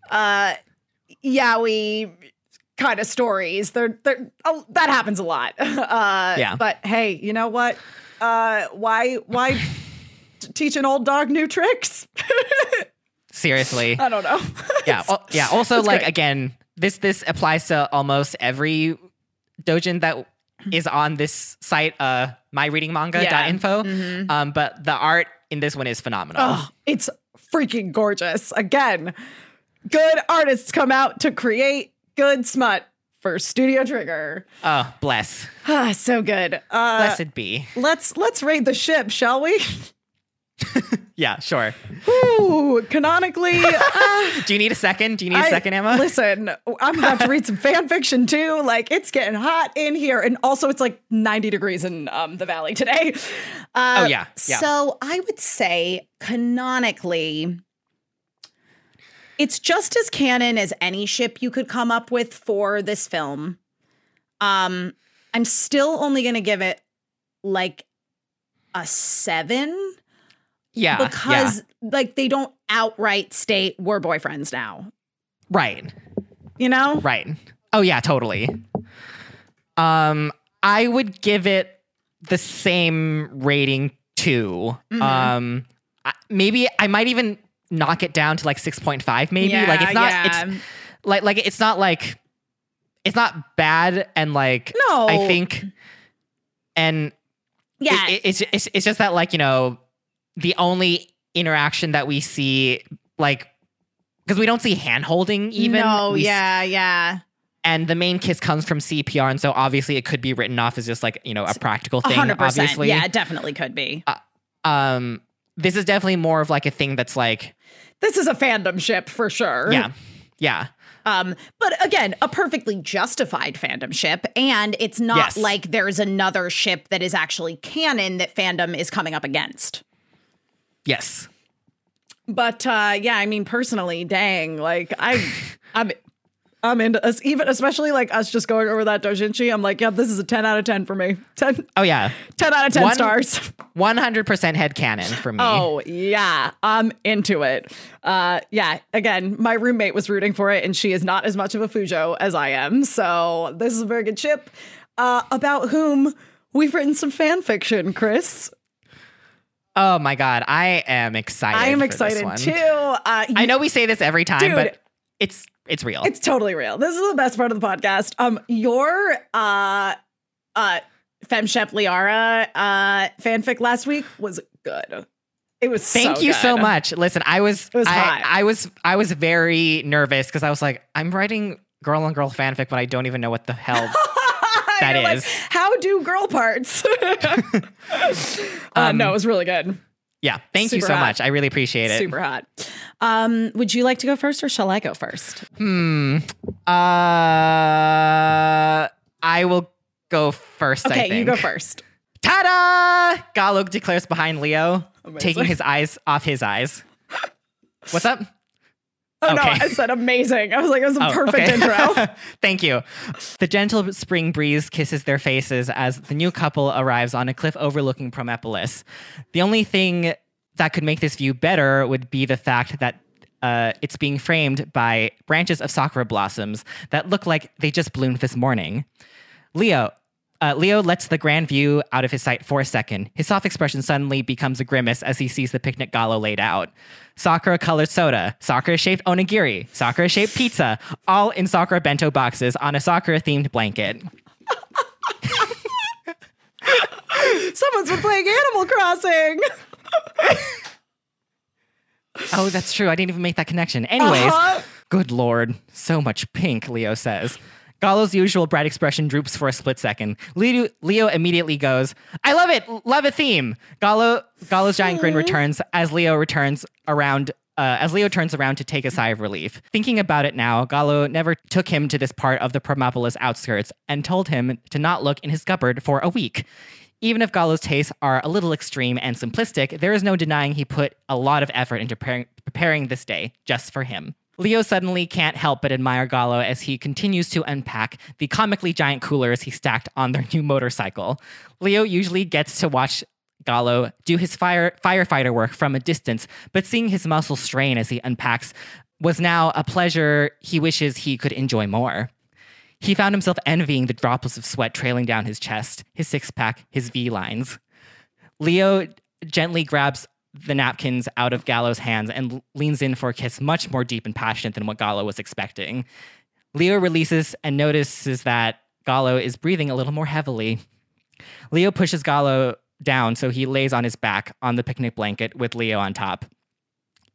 uh, yaoi kind of stories. They're, they're oh, that happens a lot. <laughs> Uh, Yeah. But hey, you know what? Uh, why why teach an old dog new tricks? <laughs> Seriously. I don't know. <laughs> yeah. al- yeah. Also, like great. again, this this applies to almost every dojin that is on this site, uh myreadingmanga.info. Mhm. Um, but the art in this one is phenomenal. Oh, it's freaking gorgeous. Again, good artists come out to create good smut for Studio Trigger. Oh, bless. Ah, <sighs> so good. Uh, Blessed be. let's let's raid the ship, shall we? <laughs> <laughs> Yeah, sure. Ooh, canonically, <laughs> uh, Do you need a second? Do you need a I- second, Emma? Listen, I'm about to read some fan fiction too. Like it's getting hot in here, and also it's like 90 degrees in um, the valley today. Uh, Oh, yeah, yeah. So I would say canonically, it's just as canon as any ship you could come up with for this film. Um, I'm still only going to give it like a seven yeah. because like they don't outright state we're boyfriends now. Right. You know? Right. Oh yeah, totally. Um, I would give it the same rating too. Mhm. Um, maybe I might even knock it down to like six point five. Maybe like it's not. It's like like it's not like it's not bad and like No. I think and Yeah. it- it- it's, it's it's just that like you know the only interaction that we see like because we don't see hand holding even No, We yeah, yeah. and the main kiss comes from CPR and so obviously it could be written off as just like you know a practical thing hundred percent. obviously Yeah, it definitely could be. um this is definitely more of like a thing that's like This is a fandom ship for sure. yeah yeah Um, but again, a perfectly justified fandom ship, and it's not Yes. like there's another ship that is actually canon that fandom is coming up against. Yes But uh, yeah, I mean, personally, dang, like I, I'm, I'm into us, even especially like us just going over that dojinshi. I'm like, yep, this is a 10 out of 10 for me. 10, oh yeah 10 out of 10 One- stars. 100% head canon for me Oh yeah, I'm into it. Uh, yeah. Again, my roommate was rooting for it, and she is not as much of a Fujo as I am. So this is a very good ship. Uh, about whom we've written some fan fiction, Chris. Oh my god i am excited I am excited too. Uh, i know we say this every time Dude. but it's it's real It's totally real. This is the best part of the podcast. Um, your uh, uh, Femshep Liara uh fanfic last week was good. It was. Thank so you so much. Listen, I was, was I. I was I was very nervous because I was like, I'm writing girl on girl fanfic, but I don't even know what the hell <laughs> that like. How do girl parts? <laughs> uh, Um, no, it was really good. Yeah, thank you so hot. much. I really appreciate it. Super hot. Um, would you like to go first or shall I go first? Hmm. Uh, I will go first. I Okay, you go first. Ta-da! Gallo declares behind Leo, Amazing. taking his eyes off his eyes. <laughs> What's up? Oh no, I said amazing. I was like, it was a Oh, perfect okay. intro. <laughs> Thank you. The gentle spring breeze kisses their faces as the new couple arrives on a cliff overlooking Promepolis. The only thing that could make this view better would be the fact that uh, it's being framed by branches of sakura blossoms that look like they just bloomed this morning. Leo. Uh, Leo lets the grand view out of his sight for a second. His soft expression suddenly becomes a grimace as he sees the picnic gala laid out. Sakura colored soda, Sakura shaped onigiri, Sakura shaped pizza, all in Sakura bento boxes on a Sakura themed blanket. <laughs> Someone's been playing Animal Crossing. <laughs> Oh, that's true. I didn't even make that connection. Anyways, Uh-huh. good lord, so much pink, Leo says. Gallo's usual bright expression droops for a split second. Leo, Leo immediately goes, I love it, love a theme. Gallo, Gallo's giant grin returns as Leo returns around. Uh, as Leo turns around to take a sigh of relief. Thinking about it now, Gallo never took him to this part of the Promepolis outskirts and told him to not look in his cupboard for a week. Even if Gallo's tastes are a little extreme and simplistic, there is no denying he put a lot of effort into preparing, preparing this day just for him. Leo suddenly can't help but admire Gallo as he continues to unpack the comically giant coolers he stacked on their new motorcycle. Leo usually gets to watch Gallo do his fire firefighter work from a distance, but seeing his muscles strain as he unpacks was now a pleasure he wishes he could enjoy more. He found himself envying the droplets of sweat trailing down his chest, his six pack, his V lines. Leo gently grabs the napkins out of Gallo's hands and leans in for a kiss much more deep and passionate than what Gallo was expecting. Leo releases and notices that Gallo is breathing a little more heavily. Leo pushes Gallo down so he lays on his back on the picnic blanket with Leo on top.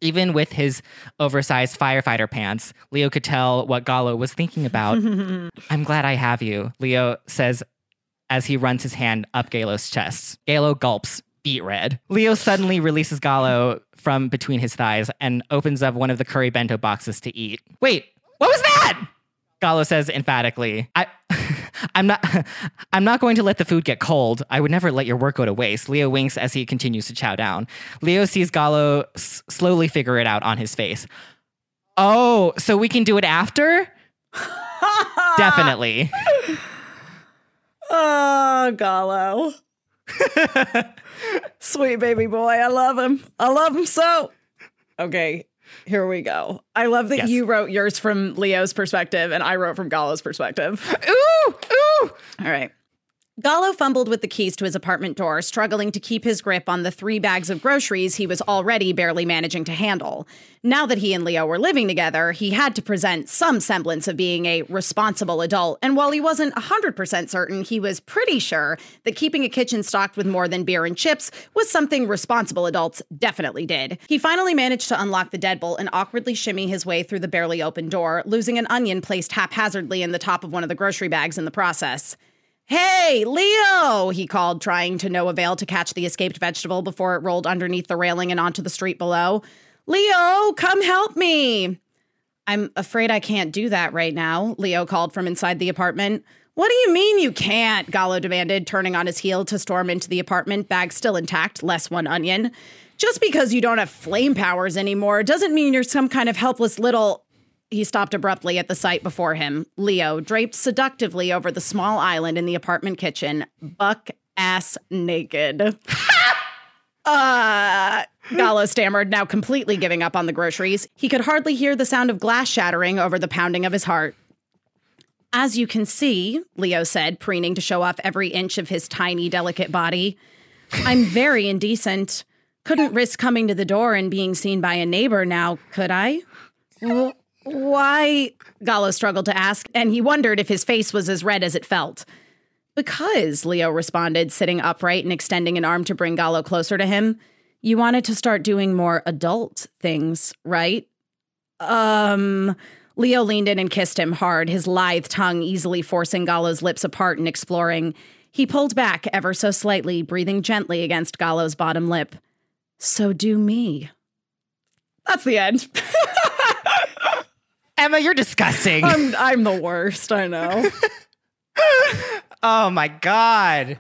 Even with his oversized firefighter pants, Leo could tell what Gallo was thinking about. <laughs> I'm glad I have you, Leo says as he runs his hand up Gallo's chest. Galo gulps, beet red. Leo suddenly releases Gallo from between his thighs and opens up one of the curry bento boxes to eat. Wait, what was that? Gallo says emphatically. I <laughs> I'm not <laughs> I'm not going to let the food get cold. I would never let your work go to waste. Leo winks as he continues to chow down. Leo sees Gallo s- slowly figure it out on his face. Oh, so we can do it after? <laughs> Definitely. Oh, Gallo. <laughs> Sweet baby boy. I love him. I love him so. Okay, here we go. I love that Yes. you wrote yours from Leo's perspective and I wrote from Gallo's perspective. ooh, ooh. All right. Gallo fumbled with the keys to his apartment door, struggling to keep his grip on the three bags of groceries he was already barely managing to handle. Now that he and Leo were living together, he had to present some semblance of being a responsible adult, and while he wasn't 100% certain, he was pretty sure that keeping a kitchen stocked with more than beer and chips was something responsible adults definitely did. He finally managed to unlock the deadbolt and awkwardly shimmy his way through the barely open door, losing an onion placed haphazardly in the top of one of the grocery bags in the process. Hey, Leo, he called, trying to no avail to catch the escaped vegetable before it rolled underneath the railing and onto the street below. Leo, come help me. I'm afraid I can't do that right now, Leo called from inside the apartment. What do you mean you can't? Gallo demanded, turning on his heel to storm into the apartment, bag still intact, less one onion. Just because you don't have flame powers anymore doesn't mean you're some kind of helpless little. He stopped abruptly at the sight before him. Leo, draped seductively over the small island in the apartment kitchen, buck ass naked. <laughs> uh, Gallo stammered, now completely giving up on the groceries. He could hardly hear the sound of glass shattering over the pounding of his heart. As you can see, Leo said, preening to show off every inch of his tiny, delicate body, I'm very indecent. Couldn't risk coming to the door and being seen by a neighbor now, could I? Why? Gallo struggled to ask, and he wondered if his face was as red as it felt. Because, Leo responded, sitting upright and extending an arm to bring Gallo closer to him. You wanted to start doing more adult things, right? Um. Leo leaned in and kissed him hard, his lithe tongue easily forcing Gallo's lips apart and exploring. He pulled back ever so slightly, breathing gently against Gallo's bottom lip. So do me. That's the end. <laughs> Emma, you're disgusting. I'm I'm the worst, I know. <laughs> oh my god.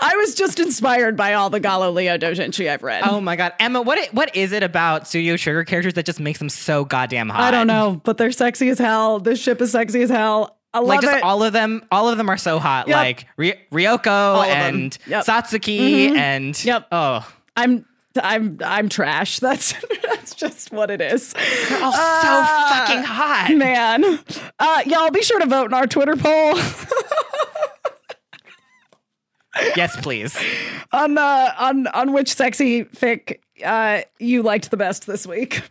I was just inspired by all the Gallo Leo doujinshi I've read. Oh my god, Emma, what it, what is it about Studio Trigger characters that just makes them so goddamn hot? I don't know, but they're sexy as hell. This ship is sexy as hell. I love like just it. all of them, all of them are so hot. Yep. Like Ry- Ryuko and Yep. Satsuki mm-hmm. and Yep. oh, I'm I'm I'm trash. <laughs> That's that's just what it is. they're all Ah, so fucking hot. Man. Uh y'all be sure to vote in our Twitter poll yes, please. on uh on on which sexy fic uh you liked the best this week.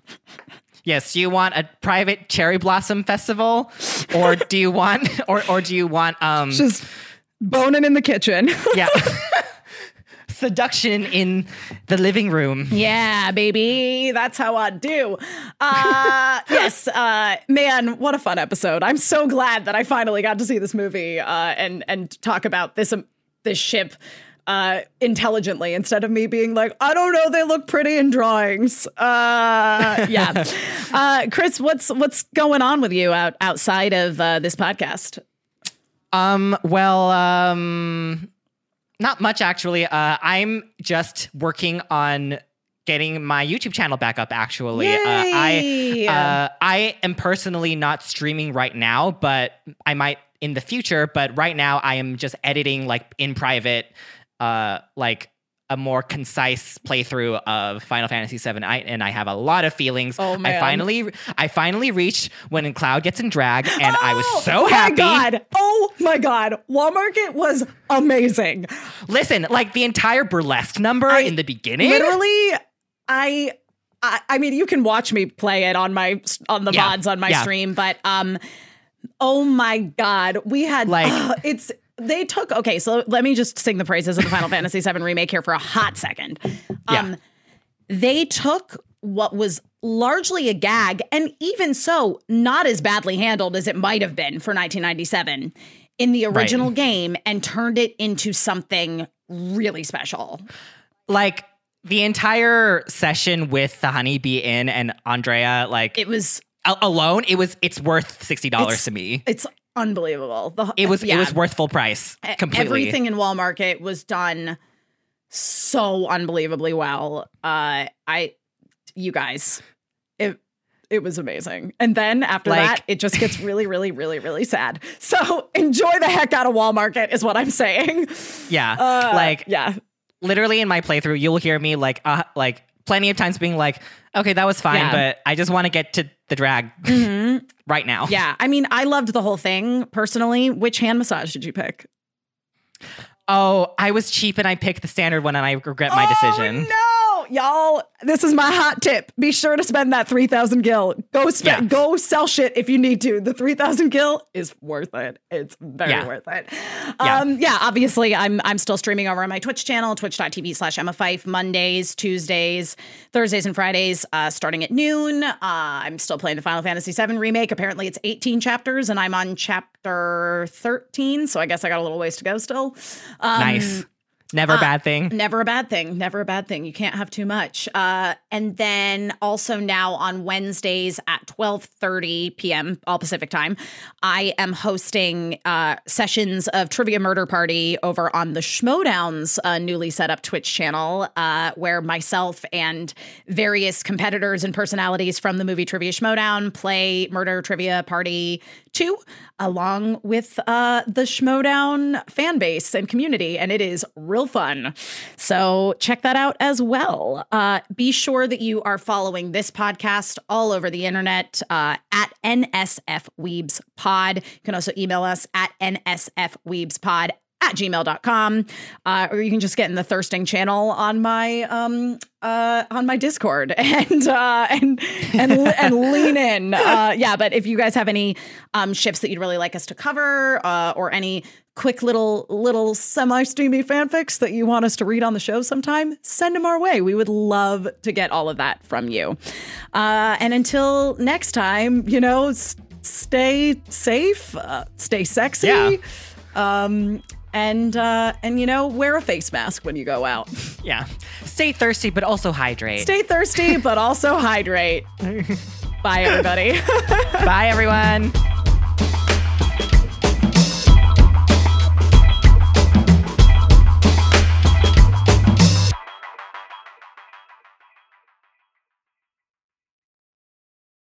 Yes, do you want a private cherry blossom festival, or do you want, or or do you want um Just boning in the kitchen. yeah. <laughs> Seduction in the living room. Yeah, baby. That's how I do. Uh <laughs> yes, uh man, what a fun episode. I'm so glad that I finally got to see this movie uh and and talk about this um, this ship uh intelligently instead of me being like, I don't know, they look pretty in drawings. Uh <laughs> yeah. uh Chris, what's what's going on with you out outside of uh this podcast? Um, well, um, not much actually. Uh, I'm just working on getting my YouTube channel back up. Actually, uh, I uh, I am personally not streaming right now, but I might in the future. But right now, I am just editing like in private, uh, like a more concise playthrough of Final Fantasy VII. I, and I have a lot of feelings. Oh, man! I finally I finally reached when Cloud gets in drag, and I was Oh, so happy. Oh my God. Oh my God. Wall Market was amazing. Listen, like the entire burlesque number I- in the beginning. Literally, I, I I mean, you can watch me play it on my on the Yeah, VODs on my yeah. stream, but um, oh my god, we had Like- like <sighs> it's they took okay. So let me just sing the praises of the Final <laughs> Fantasy VII remake here for a hot second. Yeah. Um, they took what was largely a gag, and even so, not as badly handled as it might have been for 1997 in the original game, and turned it into something really special. like the entire session with the Honeybee Inn and Andrea, like It was alone, it was it's worth sixty dollars to me. It's unbelievable. The, It was yeah, it was worth full price completely. Everything in Wall Market was done so unbelievably well. Uh, I, you guys, it it was amazing. And then after Like- that, it just gets <laughs> really, really, really, really sad. So enjoy the heck out of Wall Market is what I'm saying. yeah, Uh, like yeah, literally in my playthrough, you'll hear me like uh like plenty of times being like, okay, that was fine, Yeah. but I just want to get to the drag Mhm. right now. yeah. I mean, I loved the whole thing personally. Which hand massage did you pick? Oh, I was cheap and I picked the standard one and I regret my decision. Oh, no, y'all. This is my hot tip. Be sure to spend that 3000 gil. Go spend go sell shit if you need to. The 3000 gil is worth it. It's very Yeah. worth it. Yeah. Um yeah, obviously I'm I'm still streaming over on my Twitch channel, twitch.tv slash Emma Fife, Mondays, Tuesdays, Thursdays and Fridays, uh, starting at noon. Uh, I'm still playing the Final Fantasy VII remake. Apparently it's 18 chapters and I'm on chapter 13, so I guess I got a little ways to go still. Um, nice. Never a bad thing. Never a bad thing. Never a bad thing. You can't have too much. Uh, and then also now on Wednesdays at 12:30 p.m. all Pacific time, I am hosting uh, sessions of Trivia Murder Party over on the Schmoedown's uh, newly set up Twitch channel, uh, where myself and various competitors and personalities from the movie Trivia Schmoedown play Murder Trivia Party 2 along with uh, the Schmoedown fan base and community, and it is real fun. So check that out as well. Uh, be sure that you are following this podcast all over the internet uh, at NSF Weebs Pod. You can also email us at NSFWeebsPod at gmail.com uh, or you can just get in the thirsting channel on my um uh on my discord <laughs> and uh and and, and lean in. <laughs> Uh yeah but if you guys have any um ships that you'd really like us to cover uh or any quick little little semi-steamy fanfics that you want us to read on the show sometime send them our way. We would love to get all of that from you. Uh and until next time you know s- stay safe uh, stay sexy. Yeah. um and uh and you know wear a face mask when you go out <laughs> Yeah. Stay thirsty, but also hydrate. stay thirsty but also hydrate <laughs> bye everybody <laughs> Bye, everyone.